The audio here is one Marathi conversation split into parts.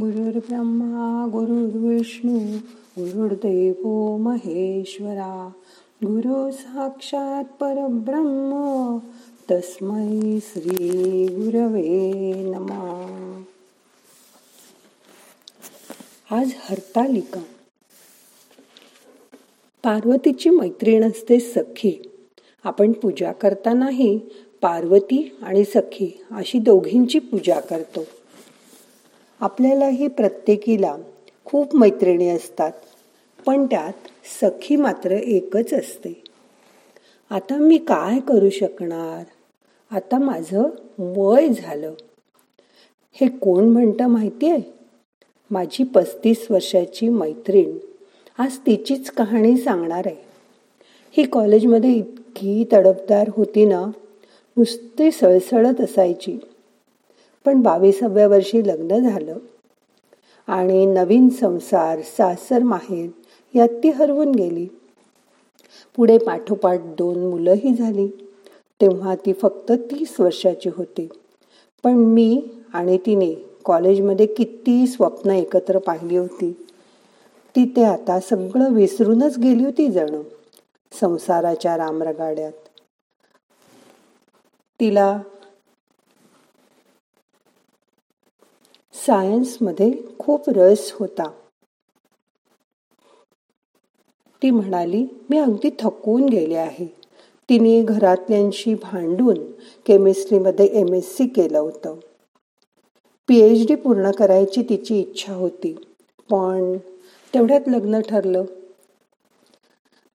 गुरुर्ब्रह्मा गुरुर्विष्णू गुरुर्देव महेश्वरा. गुरु साक्षात परब्रह्म तस्मै श्री गुरवे नमा. आज हरतालिका. पार्वतीची मैत्रीण असते सखी. आपण पूजा करतानाही पार्वती आणि सखी अशी दोघींची पूजा करतो. आपल्यालाही प्रत्येकीला खूप मैत्रिणी असतात पण त्यात सखी मात्र एकच असते. आता मी काय करू शकणार? आता माझं वय झालं. हे कोण म्हणतं माहिती आहे माझी पस्तीस वर्षाची मैत्रीण आज तिचीच कहाणी सांगणार आहे. ही कॉलेजमध्ये इतकी तडफदार होती ना नुसती सळसळत असायची. पण बावीसाव्या वर्षी लग्न झालं. आणि नवीन संसार सासर माहेर यात ती हरवून गेली. पुढे पाठोपाठ दोन मुलंही झाली. तेव्हा ती फक्त तीस वर्षाची होती. पण मी आणि तिने कॉलेजमध्ये किती स्वप्न एकत्र पाहिली होती. ती ते आता सगळं विसरूनच गेली होती जण. संसाराच्या रामरगाड्यात. तिला सायन्समध्ये खूप रस होता. ती म्हणाली मी अगदी थकून गेले आहे. तिने घरातल्यांशी भांडून केमिस्ट्रीमध्ये एम एस सी केलं होतं. पी एच डी पूर्ण करायची तिची इच्छा होती पण तेवढ्यात लग्न ठरलं.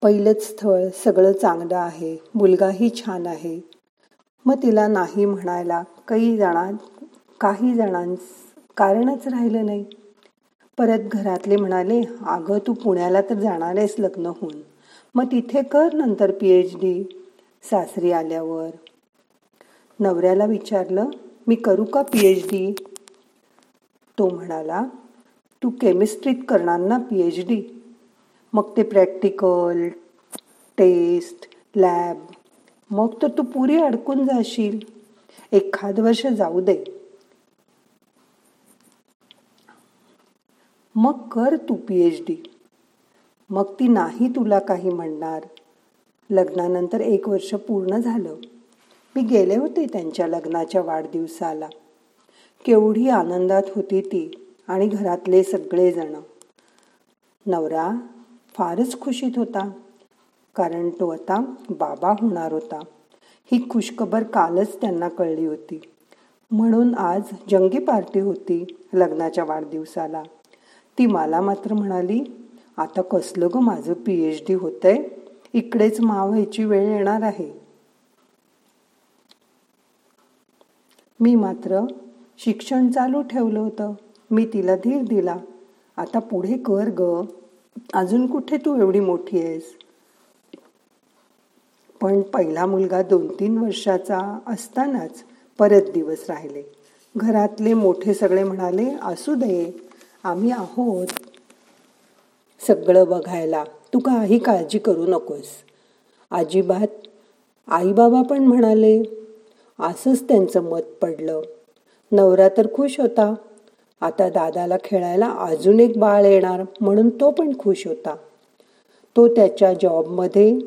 पहिलंच स्थळ सगळं चांगलं आहे मुलगाही छान आहे. मग तिला नाही म्हणायला काही जणां काही जणांस कारणच राहिलं नाही. परत घरातले म्हणाले अगं तू पुण्याला तर जाणार आहेस लग्न होऊन मग तिथे कर नंतर पी एच डी सासरी आल्यावर. नवऱ्याला विचारलं मी करू का पी एच डी तो म्हणाला तू केमिस्ट्रीत करणार ना पी एच डी मग ते प्रॅक्टिकल टेस्ट लॅब मग तर तू पुरी अडकून जाशील. एखाद वर्ष जाऊ दे. मग कर तू पी एच डी मग ती नाही तुला काही म्हणणार. लग्नानंतर एक वर्ष पूर्ण झालं. मी गेले होते त्यांच्या लग्नाच्या वाढदिवसाला. केवढी आनंदात होती ती आणि घरातले सगळेजण. नवरा फारच खुशीत होता कारण तो आता बाबा होणार होता. ही खुशखबर कालच त्यांना कळली होती. म्हणून आज जंगी पार्टी होती लग्नाच्या वाढदिवसाला. ती मला मात्र म्हणाली आता कसलं ग माझं पी एच डी होतंय? इकडेच माव व्हायची वेळ येणार आहे. मी मात्र शिक्षण चालू ठेवलं होतं. मी तिला धीर दिला. आता पुढे कर ग. अजून कुठे तू एवढी मोठी आहेस? पण पहिला मुलगा दोन तीन वर्षाचा असतानाच परत दिवस राहिले. घरातले मोठे सगळे म्हणाले असू दे. आम्ही आहोत. सगळं बघायला. तू काही काळजी करू नकोस. अजिबात. आई बाबा पण म्हणाले असंच त्यांचं मत पडलं. नवरा तर खुश होता. आता दादाला खेळायला अजून एक बाळ येणार म्हणून तो पण खुश होता. तो त्याच्या जॉबमध्ये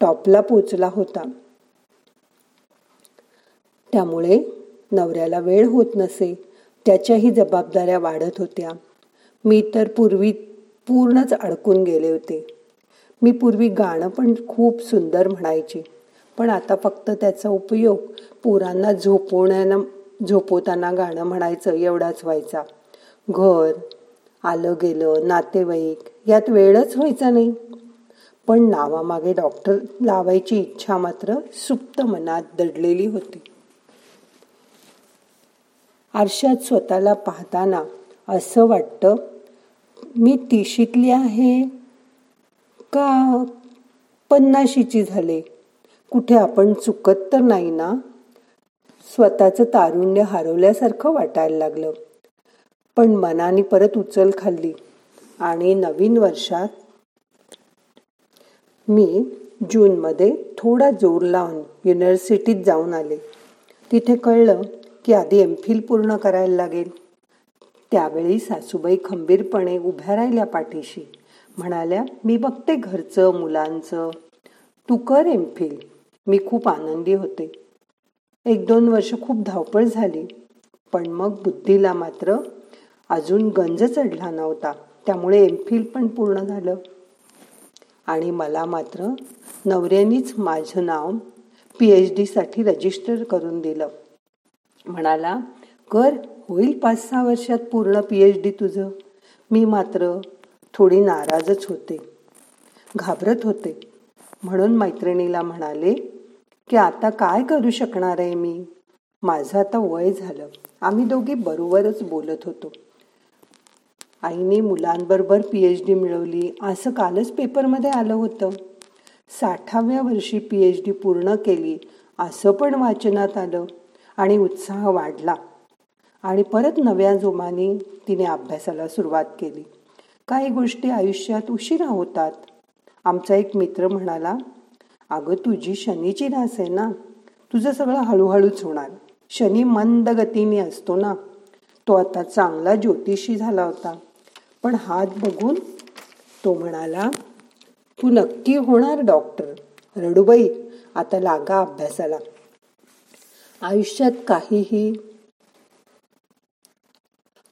टॉपला पोचला होता. त्यामुळे नवऱ्याला वेळ होत नसे. त्याच्याही जबाबदाऱ्या वाढत होत्या. मी तर पूर्वी पूर्णच अडकून गेले होते. मी पूर्वी गाणं पण खूप सुंदर म्हणायचे. पण आता फक्त त्याचा उपयोग पोरांना झोपवण्यानं झोपवताना गाणं म्हणायचं एवढाच व्हायचा. घर आलं गेलं नातेवाईक यात वेळच व्हायचा नाही. पण नावामागे डॉक्टर लावायची इच्छा मात्र सुप्त मनात दडलेली होती. आरशात स्वतःला पाहताना असं वाटतं मी तिशीतली आहे का? पन्नाशीची झाले. कुठे आपण चुकत तर नाही ना? स्वतःचं तारुण्य हरवल्यासारखं वाटायला लागलं. पण मनाने परत उचल खाल्ली आणि नवीन वर्षात मी जूनमध्ये थोडा जोर लावून युनिव्हर्सिटीत जाऊन आले. तिथे कळलं की आधी एम फिल पूर्ण करायला लागेल त्यावेळी सासूबाई खंबीरपणे उभ्या राहिल्या पाठीशी. म्हणाल्या मी बघते घरचं मुलांचं. तू कर एमफिल. मी खूप आनंदी होते. एक दोन वर्ष खूप धावपळ झाली पण मग बुद्धीला मात्र अजून गंज चढला नव्हता. त्यामुळे एमफिल पण पूर्ण झालं. आणि मला मात्र नवऱ्यानीच माझं नाव पी एच डीसाठी रजिस्टर करून दिलं. म्हणाला कर होईल पाच सहा वर्षात पूर्ण पी एच डी तुझं. मी मात्र थोडी नाराजच होते. घाबरत होते. म्हणून मैत्रिणीला म्हणाले की आता काय करू शकणार आहे मी? माझं आता वय झालं. आम्ही दोघी बरोबरच बोलत होतो. आईने मुलांबरोबर पी एच डी मिळवली. असं कालच पेपरमध्ये आलं होतं. साठाव्या वर्षी पी एच डी पूर्ण केली. असं पण वाचनात आलं. आणि उत्साह वाढला. आणि परत नव्या जोमाने तिने अभ्यासाला सुरुवात केली. काही गोष्टी आयुष्यात उशिरा होतात. आमचा एक मित्र म्हणाला अगं तुझी शनीची रास आहे ना? तुझं सगळं हळूहळूच होणार. शनी मंद गतीने असतो ना? तो आता चांगला ज्योतिषी झाला होता. पण हात बघून तो म्हणाला तू नक्की होणार डॉक्टर. रडूबाई आता लागा अभ्यासाला. आयुष्यात काहीही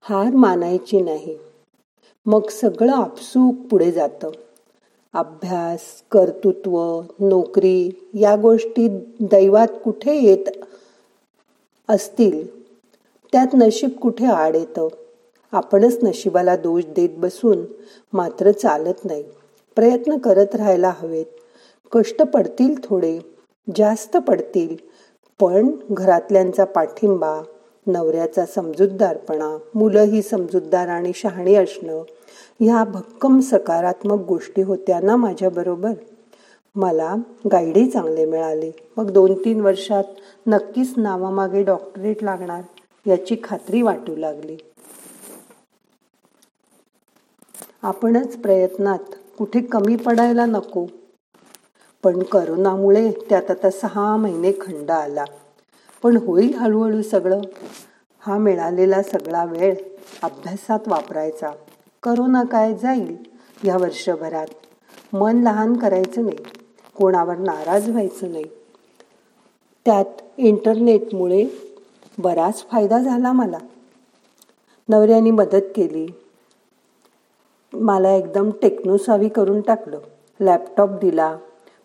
हार मानायची नाही. मग सगळं आपसूक पुढे जातं. अभ्यास कर्तृत्व नोकरी या गोष्टी दैवात कुठे येत असतील? त्यात नशीब कुठे आड येतं? आपणच नशिबाला दोष देत बसून मात्र चालत नाही. प्रयत्न करत राहायला हवेत. कष्ट पडतील थोडे जास्त पडतील पण घरातल्यांचा पाठिंबा नवऱ्याचा समजूतदारपणा मुलं ही समजूतदार आणि शहाणी असणं ह्या भक्कम सकारात्मक गोष्टी होत्या ना माझ्याबरोबर मला गाईडही चांगले मिळाले. मग दोन तीन वर्षात नक्कीच नावामागे डॉक्टरेट लागणार याची खात्री वाटू लागली. आपणच प्रयत्नात कुठे कमी पडायला नको. पण करोनामुळे त्यात आता सहा महिने खंड आला. पण होईल हळूहळू सगळं? हा मिळालेला सगळा वेळ अभ्यासात वापरायचा. करोना काय जाईल या वर्षभरात? मन लहान करायचं नाही. कोणावर नाराज व्हायचं नाही. त्यात इंटरनेटमुळे बराच फायदा झाला मला. नवऱ्याने मदत केली. मला एकदम टेक्नोसावी करून टाकलं. लॅपटॉप दिला.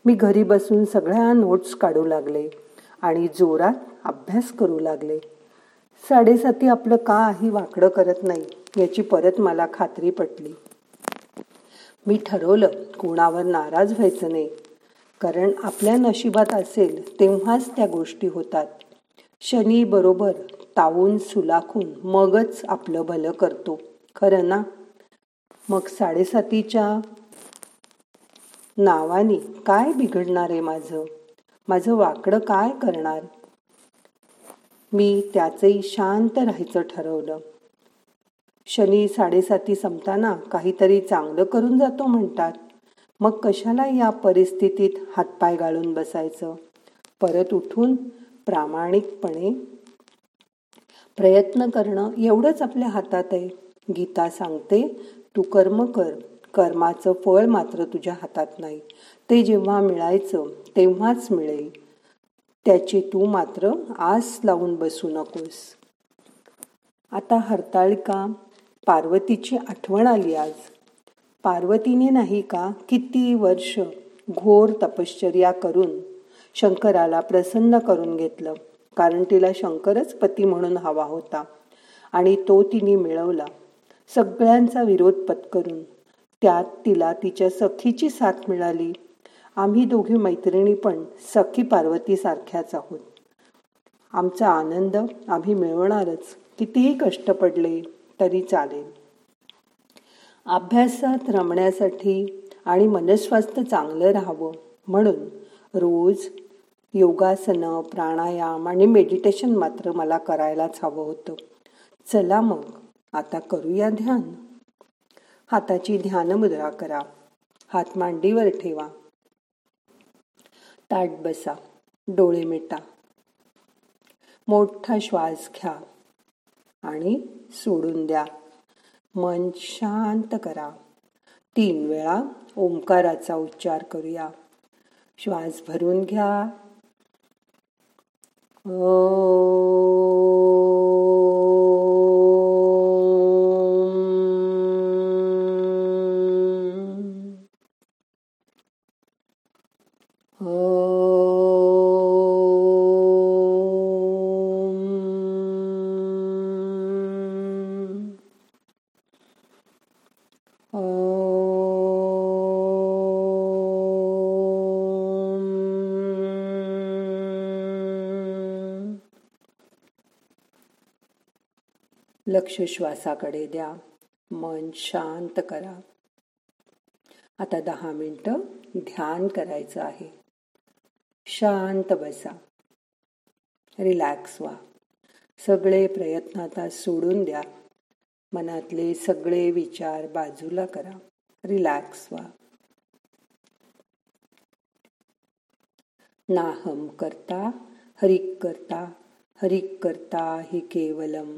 मी घरी बसून सगळ्या नोट्स काढू लागले आणि जोरात अभ्यास करू लागले. साडेसाती आपलं काही वाकडं करत नाही याची परत मला खात्री पटली. मी ठरवलं कोणावर नाराज व्हायचं नाही कारण आपल्या नशिबात असेल तेव्हाच त्या गोष्टी होतात. शनी बरोबर तावून सुलाखून मगच आपलं भलं करतो खरं ना? मग साडेसातीच्या नावाने काय बिघडणार आहे माझं? माझं वाकडं काय करणार? मी त्याचंही शांत राहायचं ठरवलं. शनी साडेसाती संपताना काहीतरी चांगलं करून जातो म्हणतात. मग कशाला या परिस्थितीत हातपाय गाळून बसायचं? परत उठून प्रामाणिकपणे प्रयत्न करणं एवढंच आपल्या हातात आहे. गीता सांगते तू कर्म कर. कर्माचं फळ मात्र तुझ्या हातात नाही. ते जेव्हा मिळायचं तेव्हाच मिळेल. त्याची तू मात्र आस लावून बसू नकोस. आता हरताळिका पार्वतीची आठवण आली आज. पार्वतीने नाही का किती वर्ष घोर तपश्चर्या करून शंकराला प्रसन्न करून घेतलं. कारण तिला शंकरच पती म्हणून हवा होता. आणि तो तिने मिळवला. सगळ्यांचा विरोध पत्करून. त्यात तिला तिच्या सखीची साथ मिळाली. आम्ही दोघी मैत्रिणी पण सखी पार्वतीसारख्याच आहोत. आमचा आनंद आम्ही मिळवणारच. कितीही कष्ट पडले तरी चालेल. अभ्यासात रमण्यासाठी आणि मनस्वास्थ्य चांगलं राहावं म्हणून रोज योगासनं प्राणायाम आणि मेडिटेशन मात्र मला करायलाच हवं होतं. चला मग आता करूया ध्यान. हाताची ध्यान मुद्रा करा. हात मांडीवर ठेवा. ताट बसा. डोळे मिटा. मोठा श्वास घ्या आणि सोडून द्या. मन शांत करा. तीन वेळा ओंकाराचा उच्चार करूया. श्वास भरून घ्या. लक्ष श्वासाकडे द्या. मन शांत करा. आता दहा मिनटं ध्यान करायचं आहे. शांत बसा. रिलॅक्स व्हा. सगळे प्रयत्न आता सोडून द्या. मनातले सगळे विचार बाजूला करा. रिलॅक्स व्हा. नाहम करता हरिक करता हरिक करता हि केवलम